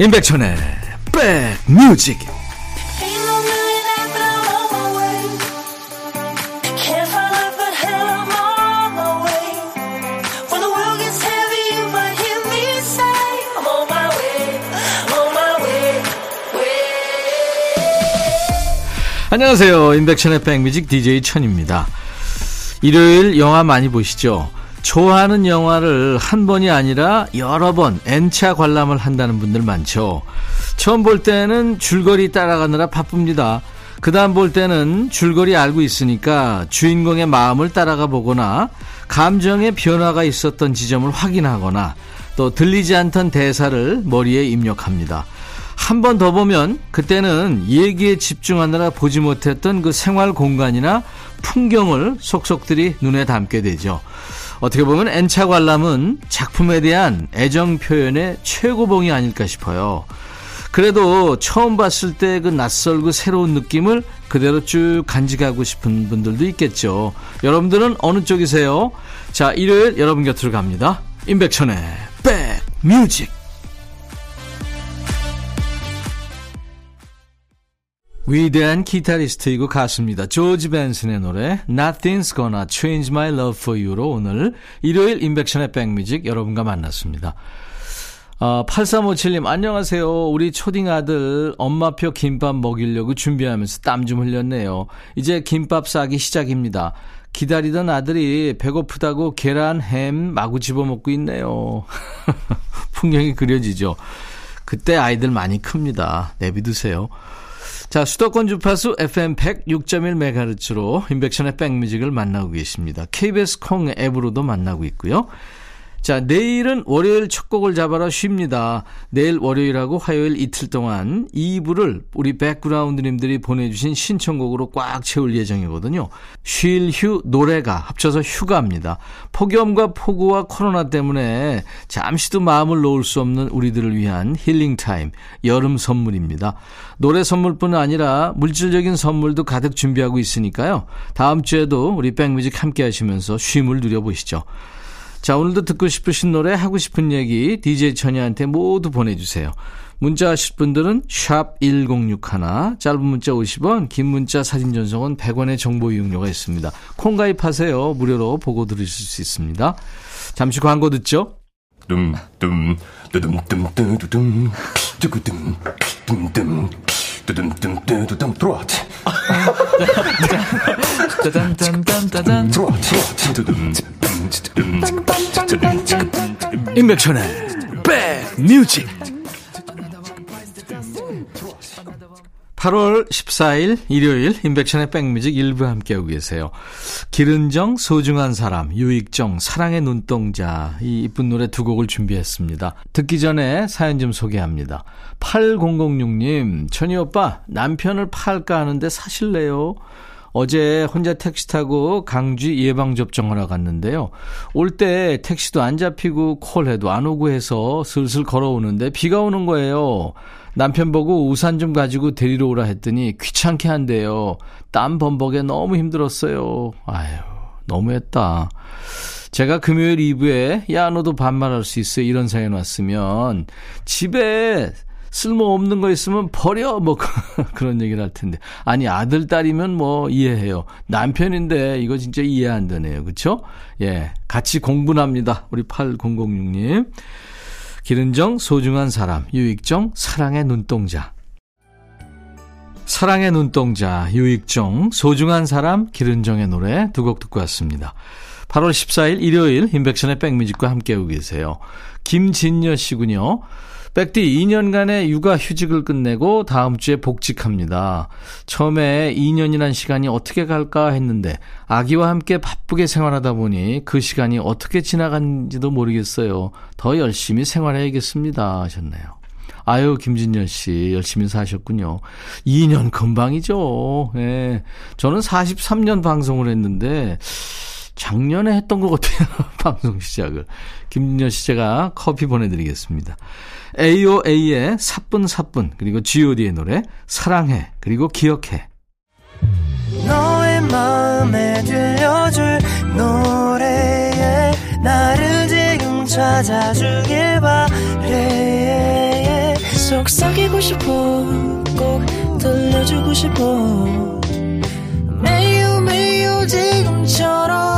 임백천의 백뮤직. 안녕하세요. 임백천의 백뮤직 DJ 천입니다. 일요일 영화 많이 보시죠 좋아하는 영화를 한 번이 아니라 여러 번 N차 관람을 한다는 분들 많죠. 처음 볼 때는 줄거리 따라가느라 바쁩니다. 그 다음 볼 때는 줄거리 알고 있으니까 주인공의 마음을 따라가 보거나 감정의 변화가 있었던 지점을 확인하거나 또 들리지 않던 대사를 머리에 입력합니다. 한 번 더 보면 그때는 얘기에 집중하느라 보지 못했던 그 생활 공간이나 풍경을 속속들이 눈에 담게 되죠. 어떻게 보면 N차 관람은 작품에 대한 애정 표현의 최고봉이 아닐까 싶어요. 그래도 처음 봤을 때 그 낯설고 새로운 느낌을 그대로 쭉 간직하고 싶은 분들도 있겠죠. 여러분들은 어느 쪽이세요? 자, 일요일 여러분 곁으로 갑니다. 임백천의 백뮤직. 위대한 기타리스트이고 가수입니다. 조지 벤슨의 노래 Nothing's Gonna Change My Love For You로 오늘 일요일 인백션의 백뮤직 여러분과 만났습니다. 어, 8357님 안녕하세요. 우리 초딩 아들 엄마표 김밥 먹이려고 준비하면서 땀 좀 흘렸네요. 이제 김밥 싸기 시작입니다. 기다리던 아들이 배고프다고 계란, 햄 마구 집어먹고 있네요. 풍경이 그려지죠. 그때 아이들 많이 큽니다. 내비두세요. 자, 수도권 주파수 FM 106.1MHz로 인백션의 백뮤직을 만나고 계십니다. KBS 콩 앱으로도 만나고 있고요. 자, 내일은 월요일 첫 곡을 잡아라 쉽니다. 내일 월요일하고 화요일 이틀 동안 2부를 우리 백그라운드님들이 보내주신 신청곡으로 꽉 채울 예정이거든요. 쉴, 휴, 노래가 합쳐서 휴가입니다. 폭염과 폭우와 코로나 때문에 잠시도 마음을 놓을 수 없는 우리들을 위한 힐링타임, 여름 선물입니다. 노래 선물뿐 아니라 물질적인 선물도 가득 준비하고 있으니까요. 다음 주에도 우리 백뮤직 함께 하시면서 쉼을 누려보시죠. 자, 오늘도 듣고 싶으신 노래, 하고 싶은 얘기, DJ 천이한테 모두 보내주세요. 문자 하실 분들은 샵 1061, 짧은 문자 50원, 긴 문자 사진 전송은 100원의 정보 이용료가 있습니다. 콩 가입하세요. 무료로 보고 들으실 수 있습니다. 잠시 광고 듣죠. 둠둠 뚜둠뚜둠뚜둠 뚜구둠 둠둠 뚜둠 뚜둠 들어와 짜잔짠짠짠 들어와 뚜둠 임백천의 백뮤직 8월 14일 일요일 임백천의 백뮤직 일부 함께하고 계세요. 기른정 소중한 사람 유익정 사랑의 눈동자 이 이쁜 노래 두 곡을 준비했습니다. 듣기 전에 사연 좀 소개합니다. 8006님 천희 오빠 남편을 팔까 하는데 사실래요? 어제 혼자 택시 타고 강주 예방접종하러 갔는데요. 올 때 택시도 안 잡히고 콜해도 안 오고 해서 슬슬 걸어오는데 비가 오는 거예요. 남편 보고 우산 좀 가지고 데리러 오라 했더니 귀찮게 한대요. 땀 범벅에 너무 힘들었어요. 아유, 너무했다. 제가 금요일 2부에 야 너도 반말할 수 있어 이런 사연 왔으면 집에 쓸모없는 거 있으면 버려. 뭐 그런 얘기를 할 텐데. 아니 아들 딸이면 뭐 이해해요. 남편인데 이거 진짜 이해 안 되네요. 그렇죠 예. 같이 공분합니다. 우리 8006님. 기른정 소중한 사람. 유익정 사랑의 눈동자. 사랑의 눈동자. 유익정 소중한 사람. 기른정의 노래 두 곡 듣고 왔습니다. 8월 14일 일요일 인백션의 백뮤직과 함께하고 계세요. 김진여 씨군요 백디 2년간의 육아 휴직을 끝내고 다음 주에 복직합니다. 처음에 2년이란 시간이 어떻게 갈까 했는데 아기와 함께 바쁘게 생활하다 보니 그 시간이 어떻게 지나간지도 모르겠어요. 더 열심히 생활해야겠습니다. 하셨네요. 아유, 김진열 씨, 열심히 사셨군요. 2년 금방이죠. 예. 네. 저는 43년 방송을 했는데, 작년에 했던 것 같아요. 방송 시작을. 김진열 씨 제가 커피 보내드리겠습니다. AOA의 사뿐사뿐 그리고 god의 노래 사랑해 그리고 기억해 너의 마음에 들려줄 노래에 나를 지금 찾아주길 바래 속삭이고 싶어 꼭 들려주고 싶어 매우 매우 지금처럼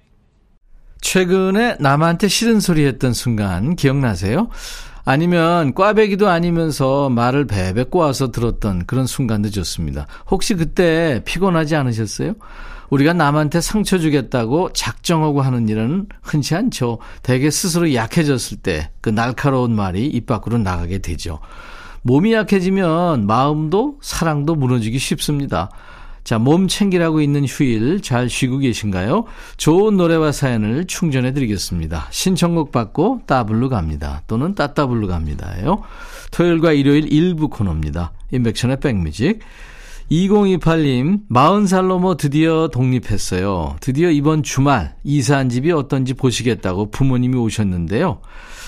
최근에 남한테 싫은 소리 했던 순간 기억나세요? 아니면 꽈배기도 아니면서 말을 베베 꼬아서 들었던 그런 순간도 좋습니다. 혹시 그때 피곤하지 않으셨어요? 우리가 남한테 상처 주겠다고 작정하고 하는 일은 흔치 않죠. 대개 스스로 약해졌을 때 그 날카로운 말이 입 밖으로 나가게 되죠. 몸이 약해지면 마음도 사랑도 무너지기 쉽습니다. 자, 몸 챙기라고 있는 휴일 잘 쉬고 계신가요? 좋은 노래와 사연을 충전해 드리겠습니다. 신청곡 받고 따블로 갑니다. 또는 따따블로 갑니다요. 토요일과 일요일 일부 코너입니다. 인백션의 백뮤직. 2028님, 40살로 뭐 드디어 독립했어요. 드디어 이번 주말 이사한 집이 어떤지 보시겠다고 부모님이 오셨는데요.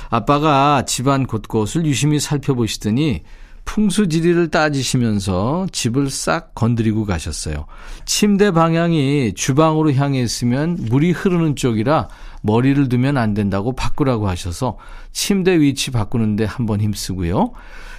아빠가 집안 곳곳을 유심히 살펴보시더니 풍수지리를 따지시면서 집을 싹 건드리고 가셨어요. 침대 방향이 주방으로 향해 있으면 물이 흐르는 쪽이라 머리를 두면 안 된다고 바꾸라고 하셔서 침대 위치 바꾸는데 한번 힘쓰고요.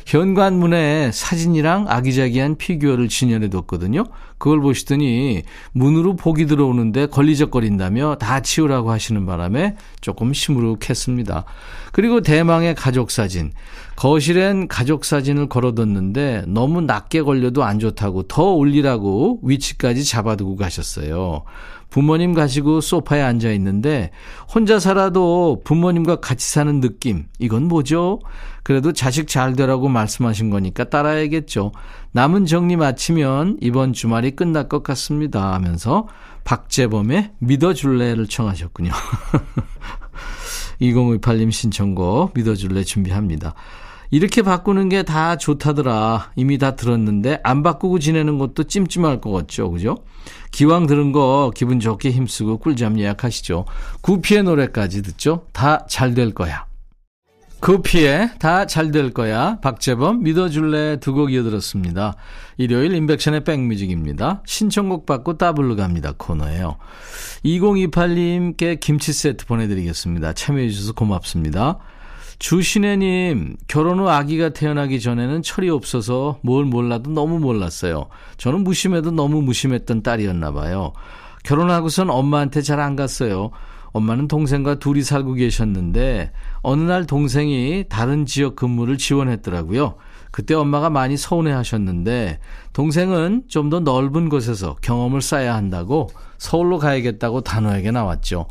현관문에 사진이랑 아기자기한 피규어를 진열해 뒀거든요. 그걸 보시더니 문으로 복이 들어오는데 걸리적거린다며 다 치우라고 하시는 바람에 조금 시무룩했습니다. 그리고 대망의 가족 사진. 거실엔 가족 사진을 걸어뒀는데 너무 낮게 걸려도 안 좋다고 더 올리라고 위치까지 잡아두고 가셨어요. 부모님 가시고 소파에 앉아 있는데 혼자 살아도 부모님과 같이 사는 느낌. 이건 뭐죠? 그래도 자식 잘 되라고 말씀하신 거니까 따라야겠죠. 남은 정리 마치면 이번 주말이 끝날 것 같습니다 하면서 박재범의 믿어줄래를 청하셨군요. 2058님 신청곡 믿어줄래 준비합니다. 이렇게 바꾸는 게 다 좋다더라. 이미 다 들었는데 안 바꾸고 지내는 것도 찜찜할 것 같죠. 그죠? 기왕 들은 거 기분 좋게 힘쓰고 꿀잠 예약하시죠. 구피의 노래까지 듣죠. 다 잘 될 거야. 구피의 다잘 될 거야. 박재범 믿어줄래 두 곡 이어들었습니다. 일요일 인백션의 백뮤직입니다. 신청곡 받고 따블로 갑니다 코너예요. 2028님께 김치 세트 보내드리겠습니다. 참여해 주셔서 고맙습니다. 주신혜님, 결혼 후 아기가 태어나기 전에는 철이 없어서 뭘 몰라도 너무 몰랐어요. 저는 무심해도 너무 무심했던 딸이었나 봐요. 결혼하고선 엄마한테 잘 안 갔어요. 엄마는 동생과 둘이 살고 계셨는데 어느 날 동생이 다른 지역 근무를 지원했더라고요. 그때 엄마가 많이 서운해 하셨는데 동생은 좀 더 넓은 곳에서 경험을 쌓아야 한다고 서울로 가야겠다고 단호하게 나왔죠.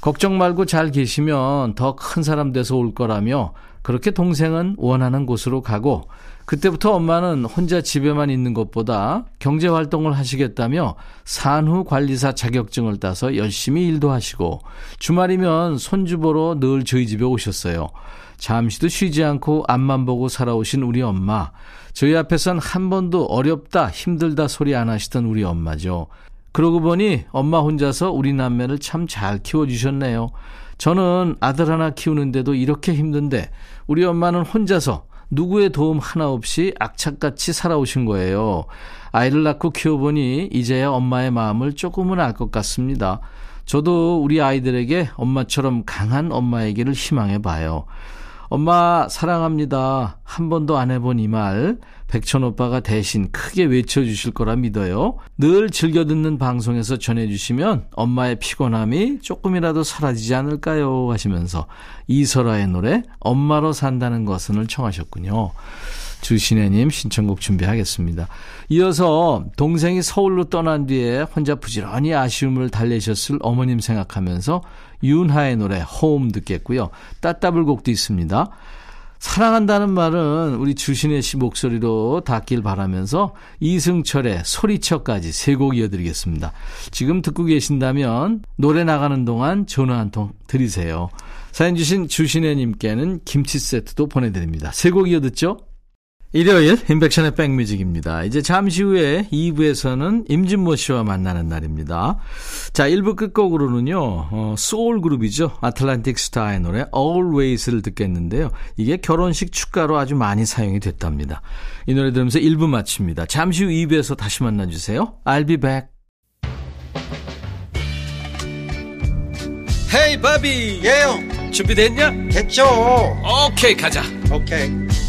걱정 말고 잘 계시면 더 큰 사람 돼서 올 거라며 그렇게 동생은 원하는 곳으로 가고 그때부터 엄마는 혼자 집에만 있는 것보다 경제 활동을 하시겠다며 산후 관리사 자격증을 따서 열심히 일도 하시고 주말이면 손주 보러 늘 저희 집에 오셨어요. 잠시도 쉬지 않고 앞만 보고 살아오신 우리 엄마. 저희 앞에선 한 번도 어렵다, 힘들다 소리 안 하시던 우리 엄마죠. 그러고 보니 엄마 혼자서 우리 남매를 참 잘 키워주셨네요. 저는 아들 하나 키우는데도 이렇게 힘든데 우리 엄마는 혼자서 누구의 도움 하나 없이 악착같이 살아오신 거예요. 아이를 낳고 키워보니 이제야 엄마의 마음을 조금은 알 것 같습니다. 저도 우리 아이들에게 엄마처럼 강한 엄마에게를 희망해 봐요. 엄마 사랑합니다. 한 번도 안 해본 이 말 백천 오빠가 대신 크게 외쳐주실 거라 믿어요. 늘 즐겨 듣는 방송에서 전해주시면 엄마의 피곤함이 조금이라도 사라지지 않을까요? 하시면서 이설아의 노래 엄마로 산다는 것은을 청하셨군요. 주신혜님 신청곡 준비하겠습니다. 이어서 동생이 서울로 떠난 뒤에 혼자 부지런히 아쉬움을 달래셨을 어머님 생각하면서 윤하의 노래 홈 듣겠고요. 따따블곡도 있습니다. 사랑한다는 말은 우리 주신혜 씨 목소리로 닿길 바라면서 이승철의 소리쳐까지 세 곡 이어드리겠습니다. 지금 듣고 계신다면 노래 나가는 동안 전화 한 통 드리세요. 사연 주신 주신혜님께는 김치 세트도 보내드립니다. 세 곡 이어듣죠? 일요일 인백션의 백뮤직입니다. 이제 잠시 후에 2부에서는 임진모 씨와 만나는 날입니다. 자, 1부 끝곡으로는요. 어, 소울 그룹이죠. 아틀란틱 스타의 노래 Always를 듣겠는데요. 이게 결혼식 축가로 아주 많이 사용이 됐답니다. 이 노래 들으면서 1부 마칩니다. 잠시 후 2부에서 다시 만나 주세요. I'll be back. 헤이 바비 예영 준비됐냐? 됐죠 오케이 가자 오케이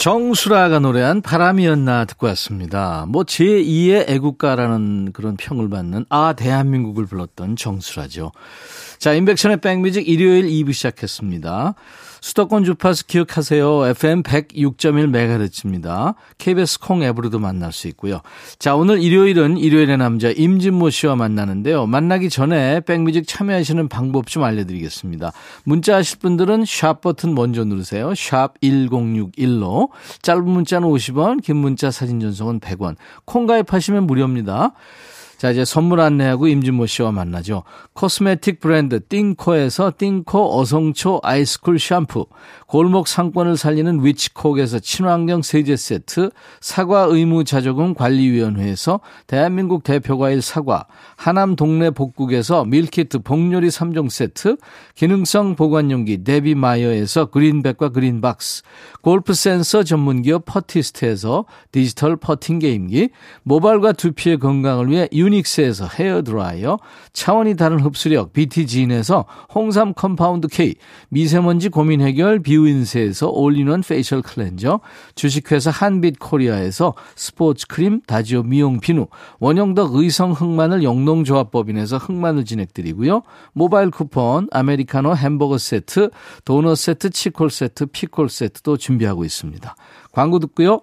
정수라가 노래한 바람이었나 듣고 왔습니다. 뭐 제2의 애국가라는 그런 평을 받는 아 대한민국을 불렀던 정수라죠. 자, 인백션의 백뮤직 일요일 2부 시작했습니다. 수도권 주파수 기억하세요. FM 106.1MHz입니다. KBS 콩 앱으로도 만날 수 있고요. 자, 오늘 일요일은 일요일의 남자 임진모 씨와 만나는데요. 만나기 전에 백뮤직 참여하시는 방법 좀 알려드리겠습니다. 문자 하실 분들은 샵 버튼 먼저 누르세요. 샵 1061로. 짧은 문자는 50원, 긴 문자 사진 전송은 100원. 콩 가입하시면 무료입니다. 자, 이제 선물 안내하고 임진모 씨와 만나죠. 코스메틱 브랜드 띵코에서 띵코 어성초 아이스쿨 샴푸, 골목 상권을 살리는 위치콕에서 친환경 세제 세트, 사과 의무 자조금 관리위원회에서 대한민국 대표과일 사과, 하남 동네 복국에서 밀키트 복요리 3종 세트, 기능성 보관용기 데비마이어에서 그린백과 그린박스, 골프 센서 전문기업 퍼티스트에서 디지털 퍼팅 게임기, 모발과 두피의 건강을 위해 유닉스에서 헤어드라이어, 차원이 다른 흡수력 BT진에서 홍삼 compound K, 미세먼지 고민 해결 비우인세에서 all-in-one facial cleanser, 주식회사 한빛코리아에서 스포츠 크림 다지오 미용 비누, 원형덕 의성 흑마늘 영농조합법인에서 흑마늘 진행드리고요. 모바일 쿠폰, 아메리카노 햄버거 세트, 도넛 세트, 치콜 세트, 피콜 세트도 준비하고 있습니다. 광고 듣고요.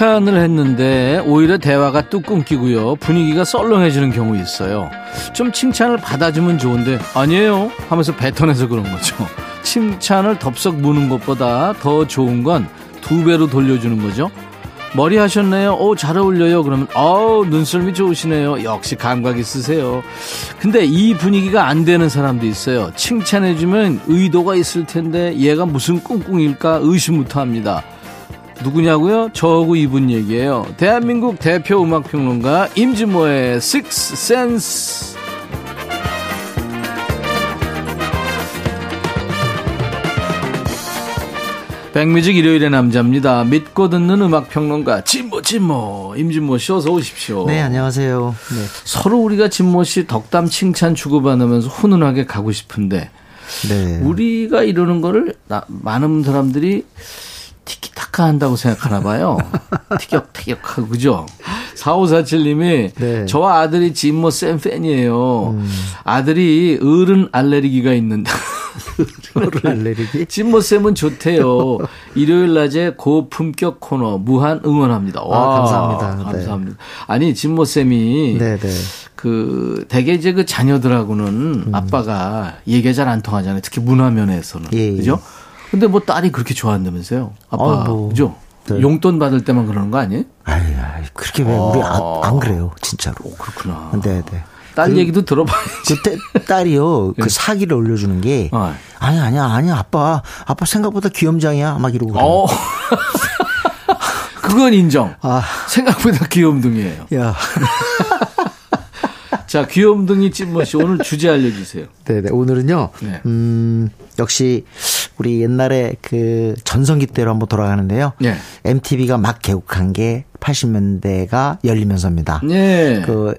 칭찬을 했는데 오히려 대화가 뚝 끊기고요. 분위기가 썰렁해지는 경우 있어요. 좀 칭찬을 받아주면 좋은데 아니에요 하면서 뱉어내서 그런 거죠. 칭찬을 덥석 무는 것보다 더 좋은 건 두 배로 돌려주는 거죠. 머리 하셨네요. 오, 잘 어울려요. 그러면, 어우, 눈썰미 좋으시네요. 역시 감각 있으세요. 근데 이 분위기가 안 되는 사람도 있어요. 칭찬해주면 의도가 있을 텐데 얘가 무슨 꿍꿍일까 의심부터 합니다. 누구냐고요? 저하고 이분 얘기예요. 대한민국 대표 음악평론가 임진모의 Six Sense. 백뮤직 일요일의 남자입니다. 믿고 듣는 음악평론가 진모 진모 임진모 씨 어서 오십시오. 네, 안녕하세요. 네. 서로 우리가 진모 씨 덕담 칭찬 주고받으면서 훈훈하게 가고 싶은데 네. 우리가 이러는 거를 나- 많은 사람들이 티키타카 한다고 생각하나 봐요. 티격태격하고 그죠? 4547님이 네. 저와 아들이 진모 쌤 팬이에요. 아들이 어른 알레르기가 있는데 혀를 안 내리기. 진모 쌤은 좋대요. 일요일 낮에 고품격 코너 무한 응원합니다. 와, 아, 감사합니다. 네. 감사합니다. 아니, 진모 쌤이 네, 네. 그 대개 이제 그 자녀들하고는 음. 아빠가 얘기가 잘 안 통하잖아요. 특히 문화 면에서는. 예, 예. 그죠? 근데 뭐 딸이 그렇게 좋아한다면서요. 아빠. 아, 뭐. 그죠? 네. 용돈 받을 때만 그러는 거 아니에요? 아이, 아이, 그렇게 왜 우리 안, 안 그래요, 진짜로. 그렇구나. 네, 네. 딸 얘기도 들어봐야지. 그때 딸이요, 그 사기를 올려주는 게, 네. 어. 아니, 아니야, 아니야, 아빠, 아빠 생각보다 귀염장이야, 막 이러고. 어. 그건 인정. 아. 생각보다 귀염둥이에요. 야. 자, 귀염둥이 찐모씨 오늘 주제 알려주세요. 네네. 오늘은요, 네. 음, 역시, 우리 옛날에 그 전성기 때로 한번 돌아가는데요. 네. MTV가 막 개국한 게 80년대가 열리면서입니다. 네. 그,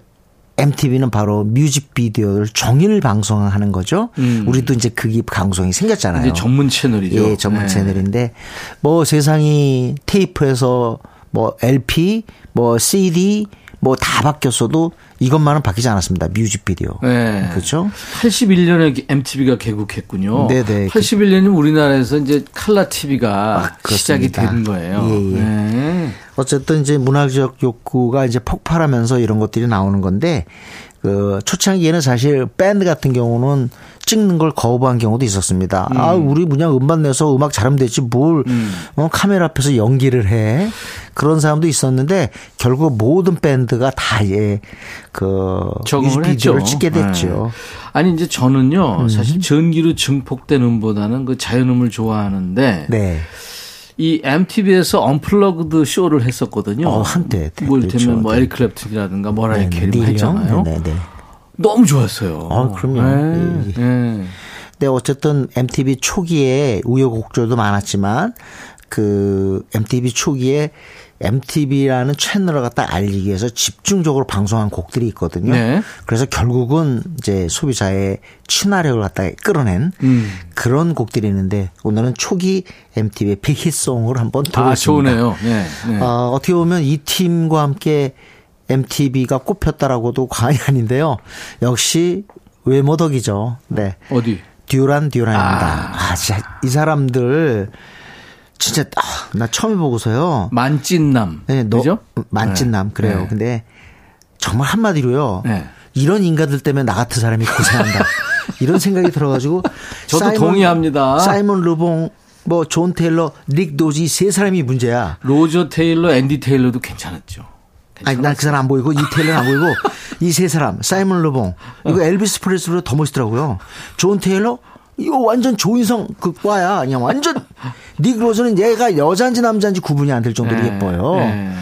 MTV는 바로 뮤직비디오를 종일 방송하는 거죠. 음. 우리도 이제 그게 방송이 생겼잖아요. 이제 전문 채널이죠. 예, 전문 네. 채널인데 뭐 세상이 테이프에서 뭐 LP, 뭐 CD 뭐 다 바뀌었어도 이것만은 바뀌지 않았습니다. 뮤직비디오. 네. 그렇죠? 81년에 MTV가 개국했군요. 네네. 81년이면 우리나라에서 이제 칼라 TV가 아, 시작이. 된 거예요. 예, 예. 네. 어쨌든 이제 문화적 욕구가 이제 폭발하면서 이런 것들이 나오는 건데 그 초창기에는 사실 밴드 같은 경우는 찍는 걸 거부한 경우도 있었습니다. 아, 우리 그냥 음반 내서 음악 잘하면 되지 뭘 어, 카메라 앞에서 연기를 해. 그런 사람도 있었는데 결국 모든 밴드가 다 예, 그 뮤직비디오를. 찍게 됐죠. 네. 아니 이제 저는요 사실 전기로 증폭된 음보다는 그 자연음을 좋아하는데 네. 이 MTV에서 unplugged 쇼를 했었거든요. 어, 한때 네, 뭐. 이를테면 뭐 네. 에릭 클랩튼이라든가 머라이 네, 캐리 닐 영? 했잖아요. 네, 네, 네. 너무 좋았어요. 아, 그럼요. 네. 예, 네. 근데 어쨌든 MTV 초기에 우여곡절도 많았지만 그 MTV 초기에 MTV라는 채널을 갖다 알리기 위해서 집중적으로 방송한 곡들이 있거든요. 네. 그래서 결국은 이제 소비자의 친화력을 갖다 끌어낸 음. 그런 곡들이 있는데 오늘은 초기 MTV의 빅히트송을 한번 들어보겠습니다. 아 좋네요. 네. 네. 어, 어떻게 보면 이 팀과 함께 MTV가 꼽혔다라고도 과언이 아닌데요. 역시 외모 덕이죠. 네. 어디? 듀란 듀란입니다. 아, 진짜 이 사람들 진짜 아, 나 처음 보고서요. 만찢남. 네, 너 그죠? 만찢남 네. 그래요. 네. 근데 정말 한마디로요. 네. 이런 인간들 때문에 나 같은 사람이 고생한다. 이런 생각이 들어가지고 저도 동의합니다. 사이먼 르봉, 뭐 존 테일러, 닉 로즈 세 사람이 문제야. 로저 테일러, 앤디 테일러도 괜찮았죠. 아니, 난 그 사람 안 보이고, 이 테일러는 안 보이고, 이 세 사람, 사이먼 르봉. 이거 어. 엘비스 프레슬리보다 더 멋있더라고요. 존 테일러? 이거 완전 조인성 그 과야. 그냥 완전. 닉 로즈는 얘가 여자인지 남자인지 구분이 안 될 정도로 네. 예뻐요. 네.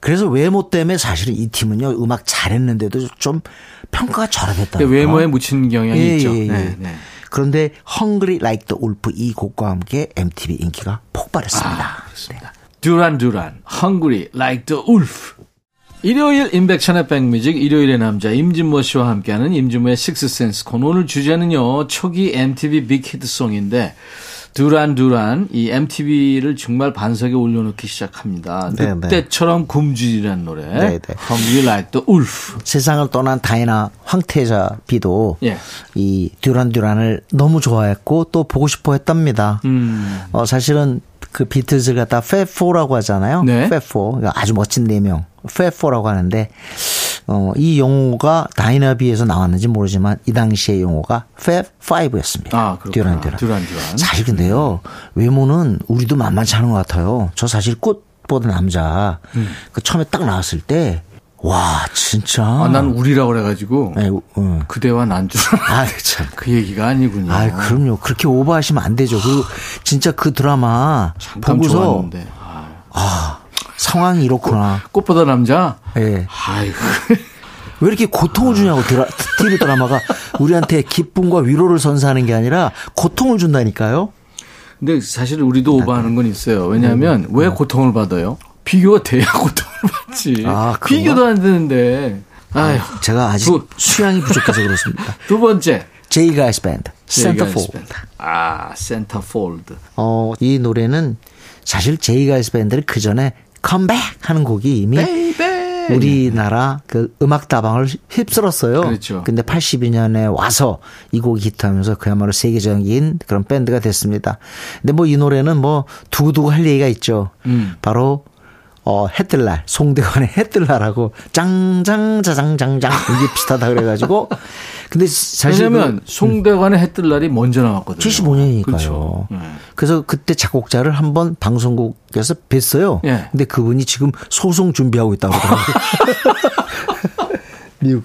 그래서 외모 때문에 사실은 이 팀은요, 음악 잘했는데도 좀 평가가 절하됐다. 근데 외모에 묻히는 경향이 예, 있죠. 예, 예. 네, 네. 그런데 Hungry Like the Wolf 이 곡과 함께 MTV 인기가 폭발했습니다. 아, 그렇습니다. 듀란 듀란, Hungry Like the Wolf. 일요일 인백션의 백뮤직 일요일의 남자 임진모 씨와 함께하는 임진모의 식스센스 코너 오늘 주제는요 초기 MTV 빅히트송인데 듀란 이 MTV를 정말 반석에 올려놓기 시작합니다. 네, 네. 늑대처럼 굶주리라는 노래 네, 네. Hungry Like the Wolf. 세상을 떠난 다이나 황태자 비도 예. 이 듀란 듀란을 너무 좋아했고 또 보고 싶어 했답니다. 음. 어, 사실은 그 비틀즈를 갖다 Fab 4라고 하잖아요. 네. Fab 4. 아주 멋진 네명. Fab 4라고 하는데, 어, 이 용어가 다이애나비에서 나왔는지 모르지만 이 당시의 용어가 Fab 5였습니다. 아. 듀란 듀란. 듀란 듀란. 사실 근데요, 외모는 우리도 만만치 않은 것 같아요. 저 사실 꽃보다 남자, 그 처음에 딱 나왔을 때, 와, 진짜. 음. 아, 난 우리라고 그래가지고 네, 어. 그대와 난줄 아, 참. 그 얘기가 아니군요. 아, 그럼요. 그렇게 오버하시면 안 되죠. 그리고 진짜 그 드라마 보고서 좋았는데. 아, 아, 상황이 이렇구나. 꽃 보다 남자? 예. 아이고. 왜 이렇게 고통을 주냐고 드라, TV 드라마가 우리한테 기쁨과 위로를 선사하는 게 아니라 고통을 준다니까요. 근데 사실 우리도 오버하는 건 있어요. 왜냐하면 왜 고통을 받아요? 비교가 돼야 고통을 받지. 아? 비교도 안 되는데. 아휴. 제가 아직 두- 수양이 부족해서 그렇습니다. 두 번째. 제이 가일스 밴드, Centerfold. 아, Centerfold. 어, 이 노래는 사실 제이 가일스 밴드를 그 전에 Come Back 하는 곡이 이미 우리나라 그 음악 다방을 휩쓸었어요. 그렇죠. 근데 82년에 와서 이 곡이 히트하면서 그야말로 세계적인 그런 밴드가 됐습니다. 근데 뭐 이 노래는 뭐 두고두고 할 얘기가 있죠. 음. 바로 어, 해뜰날, 송대관의 해뜰날하고 짱짱자장장장 이게 비슷하다 그래가지고 근데 사실 왜냐면 송대관의 해뜰 날이 먼저 나왔거든요. 75년이니까요. 그렇죠. 네. 그래서 그때 작곡자를 한번 방송국에서 뵀어요. 예. 근데 그분이 지금 소송 준비하고 있다고 그러더라고요. 미국.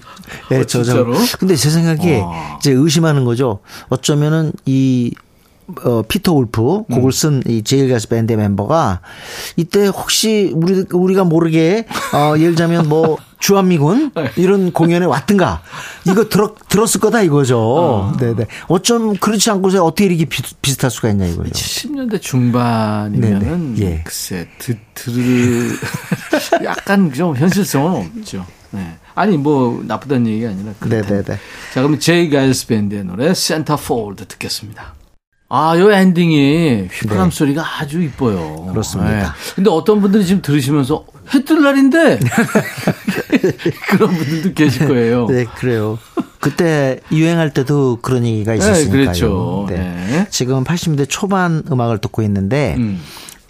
예, 어, 저, 저. 진짜로? 근데 제 생각에 와. 이제 의심하는 거죠. 어쩌면은 이 어, 피터 울프 음. 곡을 쓴이 제일 가스 밴드 멤버가 이때 혹시 우리 우리가 모르게 어 예를 들자면 뭐 주한미군 네. 이런 공연에 왔든가 이거 들었 들었을 거다 이거죠. 네네. 어쩜 그렇지 않고서 어떻게 이렇게 비, 비슷할 수가 있냐 이거죠. 70년대 중반이면은 네네. 예. 글쎄 드, 들 약간 좀 현실성은 없죠. 네. 아니 뭐 나쁘다는 얘기가 아니라 그렇다. 네네네. 자 그럼 제이 가일스 밴드의 노래 Centerfold 듣겠습니다. 아, 요 엔딩이 휘파람 네. 소리가 아주 이뻐요. 그렇습니다. 네. 근데 어떤 분들이 지금 들으시면서 해 뜰 날인데 그런 분들도 계실 거예요. 네, 그래요. 그때 유행할 때도 그런 얘기가 있었으니까요. 그렇죠. 네. 지금 80년대 초반 음악을 듣고 있는데 음.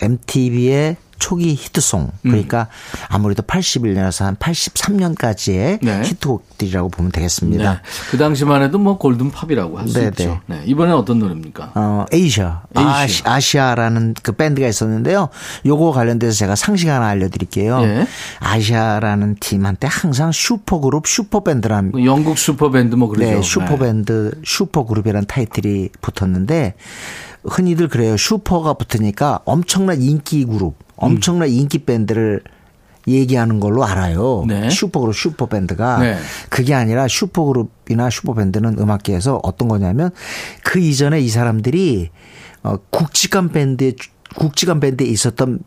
MTV의 초기 히트송 그러니까 아무래도 81년에서 한 83년까지의 네. 히트곡들이라고 보면 되겠습니다. 네. 그 당시만 해도 뭐 golden pop이라고 할수 네, 있죠. 네. 이번엔 어떤 노래입니까? 어, Asia, Asia. 아시아라는 그 밴드가 있었는데요. 요거 관련돼서 제가 상식 하나 알려드릴게요. 예. 아시아라는 팀한테 항상 슈퍼그룹, 슈퍼밴드라는 그 영국 슈퍼밴드 뭐 그러죠. 네, 슈퍼밴드, 슈퍼그룹이라는 타이틀이 붙었는데 흔히들 그래요. 슈퍼가 붙으니까 엄청난 인기 그룹, 엄청난 인기 밴드를 얘기하는 걸로 알아요. 네. 슈퍼그룹, 슈퍼밴드가. 네. 그게 아니라 supergroup이나 super band는 음악계에서 어떤 거냐면 그 이전에 이 사람들이 어, 굵직한 밴드에, 굵직한 밴드에 있었던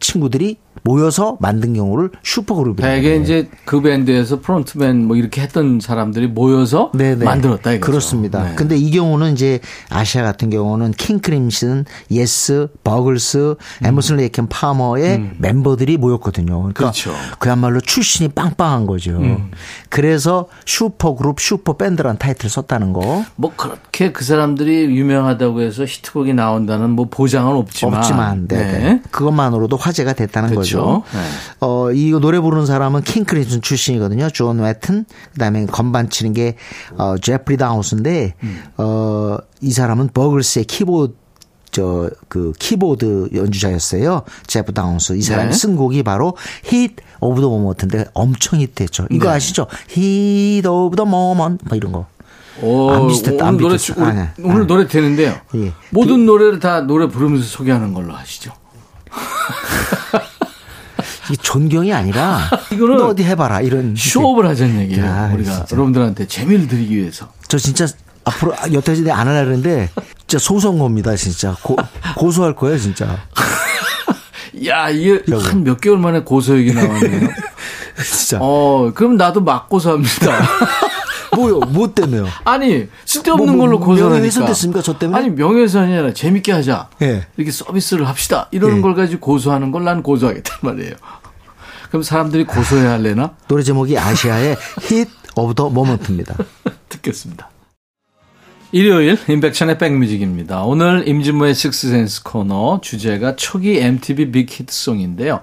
친구들이 모여서 만든 경우를 supergroup이라고 대개 해요. 이제 그 밴드에서 frontman 뭐 이렇게 했던 사람들이 모여서 네네. 만들었다 이거죠. 그렇습니다. 네. 근데 이 경우는 이제 아시아 같은 경우는 킹 크림슨, 예스, 버글스, 에머슨 레이크 앤 파머의 멤버들이 모였거든요. 그러니까 음. 그렇죠. 음. 그야말로 출신이 빵빵한 거죠. 그래서 supergroup, super band라는 타이틀을 썼다는 거. 뭐 그렇게 그 사람들이 유명하다고 해서 히트곡이 나온다는 뭐 보장은 없지만 없지만, 네. 그것만으로도 화제가 됐다는 그렇죠. 거죠. 네. 어, 이 노래 부르는 사람은 킹 크림슨 출신이거든요. 존 웨튼. 그다음에 건반 치는 게 어, 제프리 다우스인데 음. 어, 이 사람은 버글스의 키보드 저그 키보드 연주자였어요. 제프 다운스. 이 사람이 네. 쓴 곡이 바로 Heat of the Moment인데 엄청 히트했죠. 이거 네. 아시죠? Heat of the Moment 뭐 이런 거. 오, 안 비슷했다, 안 오늘 노래 비슷했어. 오늘, 아, 네. 오늘 아. 노래 되는데요. 예. 모든 노래를 다 노래 부르면서 소개하는 걸로 하시죠. 이게 존경이 아니라 이거는 너 어디 해봐라 이런 show up을 하자는 얘기예요. 야, 우리가 진짜. 여러분들한테 재미를 드리기 위해서. 저 진짜 앞으로 여태까지 안 하려 했는데 진짜 소송 겁니다 진짜 고, 고소할 거예요 진짜 야, 이게 한 몇 개월 만에 고소 얘기 나왔네요. 진짜 어, 그럼 나도 막 고소합니다. 뭐요 뭐 때문에요 아니 쓸데없는 뭐, 뭐, 걸로 고소하니까. 명예훼손 됐습니까, 저 때문에? 아니 명예훼손이 아니라 재밌게 하자. 예. 이렇게 서비스를 합시다. 이러는 예. 걸 가지고 고소하는 걸 난 고소하겠단 말이에요. 그럼 사람들이 고소해야 할래나? 노래 제목이 아시아의 Heat of the Moment입니다 듣겠습니다. 일요일 임백천의 백뮤직입니다. 오늘 임진모의 식스센스 코너 주제가 초기 MTV big hit song인데요.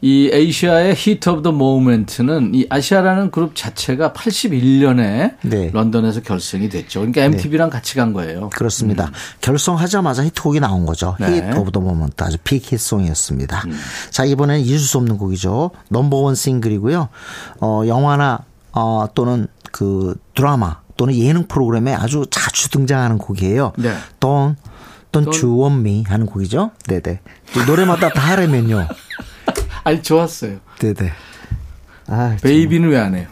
이 아시아의 Heat of the Moment는 이 아시아라는 그룹 자체가 81년에 네. 런던에서 결성이 됐죠. 그러니까 MTV랑 같이 간 거예요. 그렇습니다 결성하자마자 히트곡이 나온 거죠 음. 네. 음. Heat of the Moment 아주 big hit song이었습니다 자 이번에는 잊을 수 없는 곡이죠 넘버원 싱글이고요 어 영화나 어 또는 그 드라마 또는 예능 프로그램에 아주 자주 등장하는 곡이에요 네. Don't Don't You Want Me 하는 곡이죠 네네 또 노래마다 다 하려면요 아니 좋았어요. 네네 아, baby는 왜 안 해요?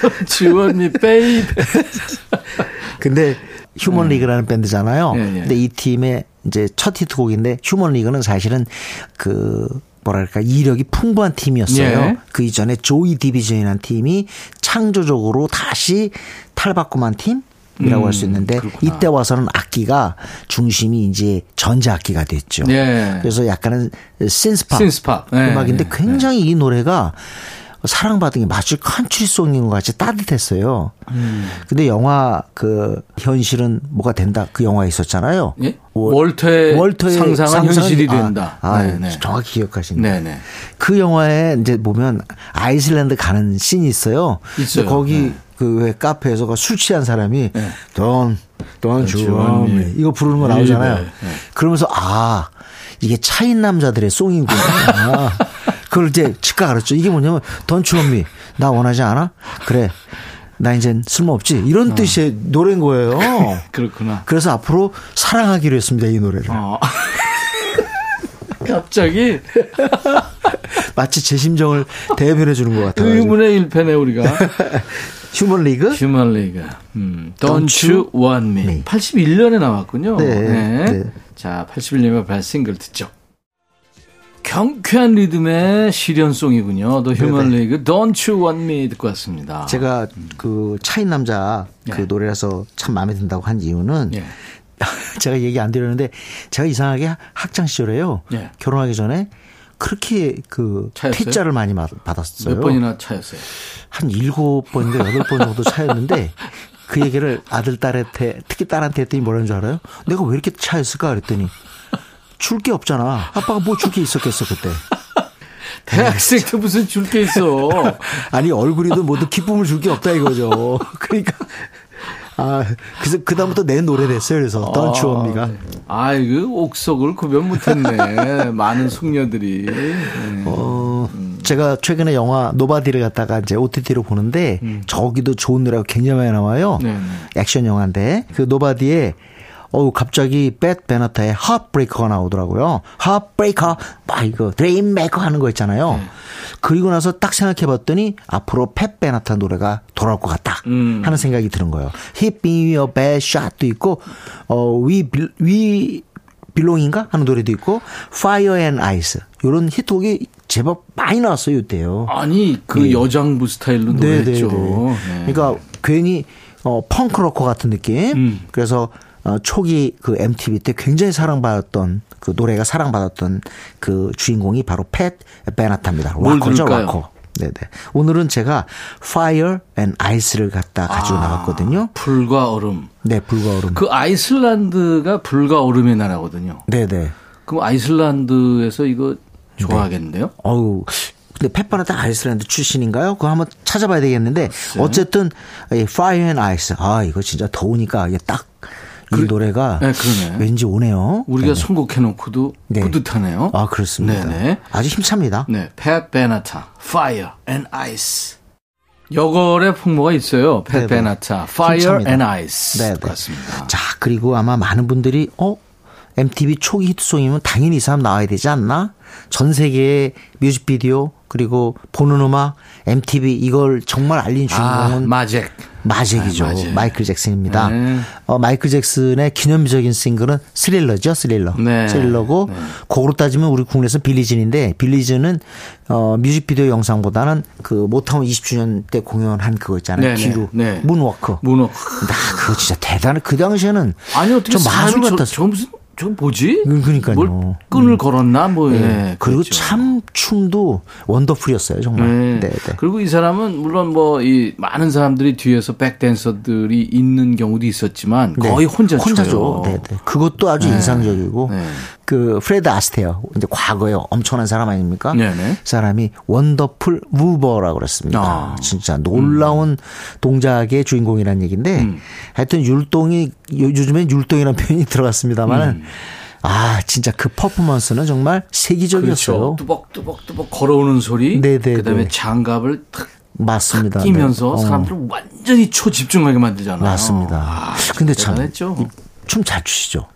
그, 지원이 베이비. 근데 휴먼 리그라는 밴드잖아요. 예, 예. 근데 이 팀의 이제 첫 히트곡인데 휴먼 리그는 사실은 그 뭐랄까 이력이 풍부한 팀이었어요. 예. 그 이전에 조이 디비전이라는 팀이 창조적으로 다시 탈바꿈한 팀. 이라고 음, 할수 있는데 그렇구나. 이때 와서는 악기가 중심이 이제 전자 악기가 됐죠. 예. 그래서 약간은 synth-pop synth-pop. 예, 음악인데 예, 굉장히 이 노래가 사랑받은 게 마치 country song인 것 같이 따뜻했어요. 음. 근데 영화 그 현실은 뭐가 된다 그 영화에 있었잖아요. 예? 월- 월터의, 월터의 상상은 현실이 아, 된다. 아, 네, 네. 정확히 기억하시네. 그 영화에 이제 보면 아이슬란드 가는 씬이 있어요. 있어요. 거기 네. 그왜 카페에서 그술 취한 사람이 네. Want me? me 이거 부르는 거 나오잖아요. 네, 네. 그러면서 아 이게 차인 남자들의 송이구나. 아, 그걸 이제 즉각 알았죠. 이게 뭐냐면 Don't you want me 나 원하지 않아? 그래 나 이젠 쓸모없지 이런 뜻의 노래인 거예요. 그렇구나. 그래서 앞으로 사랑하기로 했습니다 이 노래를. 어. 갑자기 마치 제 심정을 대변해 주는 것 같아요. 의문의 일패네 우리가. 휴먼 리그 휴먼 리그. 음, Don't Don't You Want Me. Me. 81년에 나왔군요. 네, 네. 자, 81년에 발싱글 듣죠. 경쾌한 리듬의 실현송이군요. The Human League, Don't You Want Me 듣고 왔습니다. 제가 그 차인 남자 그 예. 노래라서 참 마음에 든다고 한 이유는 예. 제가 얘기 안 드렸는데 제가 이상하게 학창 시절에요. 예. 결혼하기 전에 그렇게 그 차였어요? T자를 많이 받- 받았어요. 몇 번이나 차였어요? 한 일곱 번인가 여덟 번 정도 차였는데 그 얘기를 아들 딸한테 특히 딸한테 했더니 뭐라는 줄 알아요? 내가 왜 이렇게 차였을까 그랬더니 줄 게 없잖아. 아빠가 뭐 줄 게 있었겠어 그때. 대학생 때 무슨 줄 게 있어. 아니 얼굴이도 모두 기쁨을 줄 게 없다 이거죠. 그러니까 아 그래서 그 다음부터 내 노래 됐어요. 그래서 Me가 아, 이거 옥석을 구별 못했네. 많은 숙녀들이. 네. 어 제가 최근에 영화 Nobody를 갖다가 이제 OTT로 보는데 저기도 좋은 노래가 굉장히 많이 나와요. 음. 네, 네. 액션 영화인데 그 Nobody에 어우 갑자기 팻 베너타의 Heartbreaker가 나오더라고요. Heartbreaker 막 이거 dream maker 하는 거 있잖아요. 네. 그리고 나서 딱 생각해 봤더니 앞으로 팻 베너타 노래가 돌아올 것 같다 음. 하는 생각이 드는 거예요. Hit me a bad shot도 있고 어위 위 빌롱인가 하는 노래도 있고 Fire and Ice 요런 히트곡이 제법 많이 나왔어요 이때요. 아니, 그 예. 여장부 스타일로 네, 노래했죠. 네, 네. 그러니까 괜히 어 펑크 로커 같은 느낌. 음. 그래서 어 초기 그 MTV 때 굉장히 사랑받았던 그 노래가 사랑받았던 그 주인공이 바로 팻 베나타입니다. 들을까요? 락커. 네네. 오늘은 제가 Fire and Ice를 갖다 가지고 나갔거든요. 불과 얼음. 네, 불과 얼음. 그 아이슬란드가 불과 얼음의 나라거든요. 네네. 그럼 아이슬란드에서 이거 좋아하겠는데요? 어우. 근데 펫바나타 아이슬란드 출신인가요? 그거 한번 찾아봐야 되겠는데 어쨌든 이 Fire and Ice 아 이거 진짜 더우니까 이게 딱 이 노래가 네, 그러네. 왠지 오네요. 우리가 네네. 선곡해놓고도 네. 뿌듯하네요. 아 그렇습니다. 네네. 아주 힘찹니다. 네, 팻 베나타, Fire and Ice. 여걸의 풍모가 있어요. 팻. 베나타, Fire 힘찹니다. and Ice. 네 네. 같습니다. 자 그리고 아마 많은 분들이 어 MTV 초기 히트송이면 당연히 이 사람 나와야 되지 않나? 전 세계의 뮤직비디오 그리고 보는 음악 MTV 이걸 정말 알린 아, 주인공은 마잭. 마잭이죠. 아, 마잭. 마이클 잭슨입니다. 네. 어, 마이클 잭슨의 기념비적인 싱글은 스릴러죠, 스릴러. 네. 스릴러고, 그거로 따지면 우리 국내에서 빌리진인데, 빌리진은, 어, 뮤직비디오 영상보다는 그 모타운 20주년 때 공연한 그거 있잖아요. 네, 네. 뒤로. 네. 문워크. 문어. 나 그거 진짜 대단해. 그 당시에는. 아니 어떻게 좀 마술 사람이 저, 같았어. 저 무슨 저 뭐지? 음, 그러니까요. 뭘 끈을 걸었나 뭐. 예, 네. 그리고 그랬죠. 참 춤도 wonderful이었어요, 정말. 네. 네, 네. 그리고 이 사람은 물론 뭐 이 많은 사람들이 뒤에서 백댄서들이 있는 경우도 있었지만 네. 거의 혼자 혼자죠. 네, 네. 그것도 아주 인상적이고 네. 그 프레드 아스테어 이제 과거에 엄청난 사람 아닙니까? 네, 네. 사람이 wonderful mover라고 그랬습니다. 아. 진짜 놀라운 동작의 주인공이라는 얘기인데 음. 하여튼 율동이 요- 요즘엔 율동이라는 표현이 들어갔습니다만은 음. 아 진짜 그 퍼포먼스는 정말 세계적이었어요. 그렇죠. 뚜벅뚜벅뚜벅 걸어오는 소리. 네, 네, 그다음에 네. 장갑을 탁 맞습니다. 끼면서 네. 어, 사람들을 완전히 초집중하게 만들잖아요. 맞습니다. 아, 근데 참. 춤 잘 추시죠?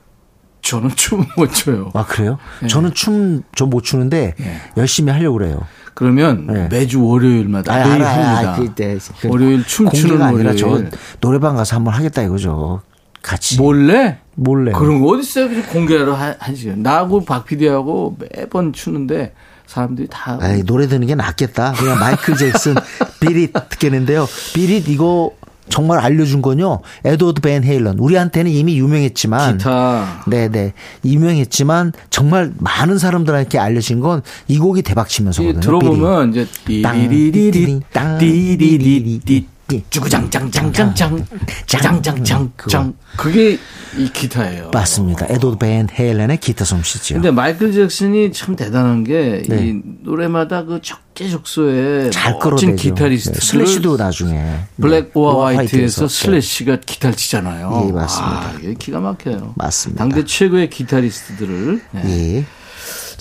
저는 춤 못 춰요. 아 그래요? 저는 춤 좀 못 추는데 네. 열심히 하려고 그래요. 그러면 네. 매주 월요일마다 아, 매일. 합니다. 아, 그때 그 월요일 춤추는 아니라 월요일. 저 노래방 가서 한번 하겠다 이거죠. 같이 몰래? 몰래. 그런 거 어디 있어요? 그냥 공개로 시간. 나하고 박 PD하고 매번 추는데 사람들이 다. 아이, 노래 듣는 게 낫겠다. 그냥 마이클 잭슨 비릿 듣겠는데요. 비릿 이거 정말 알려준 건요. 에드워드 벤 헤일런. 우리한테는 이미 유명했지만 기타. 네네 유명했지만 정말 많은 사람들한테 알려진 건 이 곡이 대박 치면서거든요. 들어보면 이제 띠리리리리 땅, 띠리리리리 띠. 쭈구장장장장장 장장장장 그게 이 기타예요. 맞습니다. 에드워드 벤 헤일런의 기타 솜씨죠. 근데 마이클 잭슨이 참 대단한 게이 네. 노래마다 그 적재적소에 잘 멋진 끌어내죠. 기타리스트 네, 슬래시도 나중에 Black or 네, White에서 네. 슬래시가 기타를 치잖아요. 예, 맞습니다. 아, 이게 기가 막혀요. 맞습니다. 당대 최고의 기타리스트들을. 네. 예.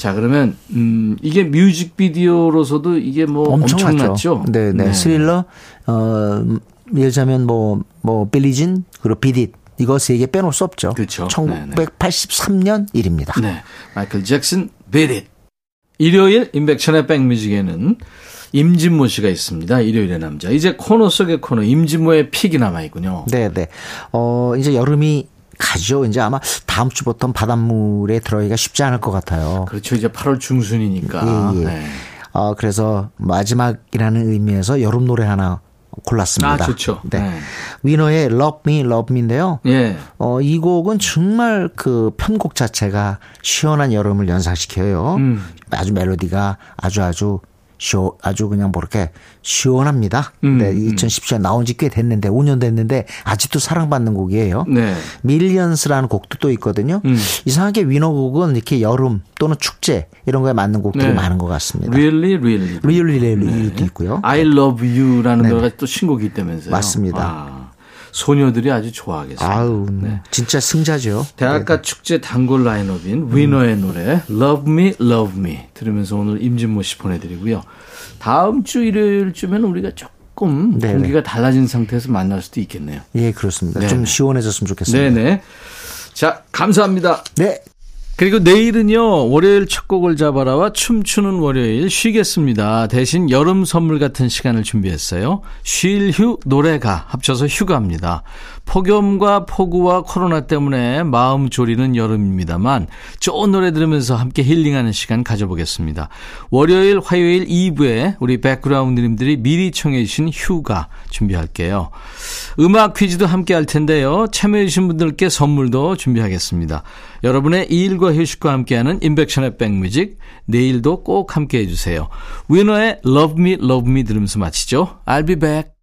자 그러면 음 이게 뮤직비디오로서도 이게 뭐 엄청났죠. 엄청났죠. 네, 네. 스릴러, 어, 예를 뭐, 뭐, Billie Jean, 그리고 Beat It. 이거 세 개 빼놓을 수 없죠. 그렇죠. 1983년 일입니다. 네. 마이클 잭슨 베릿. 일요일 임백천의 백뮤직에는 임진모 씨가 있습니다. 일요일의 남자. 이제 코너 속의 코너 임진모의 pick이 남아 있군요. 네, 네. 어, 이제 여름이 가죠. 이제 아마 다음 주부터는 바닷물에 들어가기가 쉽지 않을 것 같아요. 그렇죠. 이제 8월 중순이니까. 예, 예. 네. 어, 그래서 마지막이라는 의미에서 여름 노래 하나 골랐습니다. 아, 좋죠. 네. 네. 위너의 Love Me, Love Me인데요. 예. 어, 이 곡은 정말 그 편곡 자체가 시원한 여름을 연상시켜요. 음. 아주 멜로디가 아주 아주 시원, 아주 그냥 뭐 이렇게 시원합니다. 음, 네, 2017년 나온 지 꽤 됐는데, 5년 됐는데, 아직도 사랑받는 곡이에요. 네. Millions라는 곡도 또 있거든요. 음. 이상하게 위너 곡은 이렇게 여름 또는 축제 이런 거에 맞는 곡들이 네. 많은 것 같습니다. Really, really. Really Really도 있고요. I love you라는 노래가 또 신곡이 있다면서요. 네. 맞습니다. 아, 소녀들이 아주 좋아하겠습니다. 아우, 네. 진짜 승자죠. 대학가 축제 단골 라인업인 위너의 노래 Love Me, Love Me 들으면서 오늘 임진모 씨 보내드리고요. 다음 주 일요일쯤에는 우리가 조금 네네. 공기가 달라진 상태에서 만날 수도 있겠네요. 예, 그렇습니다. 네네. 좀 시원해졌으면 좋겠습니다. 네네. 자, 감사합니다. 네. 그리고 내일은요, 월요일 첫 곡을 잡아라와 춤추는 월요일 쉬겠습니다. 대신 여름 선물 같은 시간을 준비했어요. 쉴 휴, 노래가 합쳐서 휴가입니다. 폭염과 폭우와 코로나 때문에 마음 졸이는 여름입니다만 좋은 노래 들으면서 함께 힐링하는 시간 가져보겠습니다. 월요일, 화요일 2부에 우리 백그라운드님들이 미리 청해 주신 휴가 준비할게요. 음악 퀴즈도 함께 할 텐데요. 참여해 주신 분들께 선물도 준비하겠습니다. 여러분의 일과 휴식과 함께하는 인백션의 백뮤직 내일도 꼭 함께 해 주세요. 위너의 Love Me Love Me 들으면서 마치죠. I'll be back.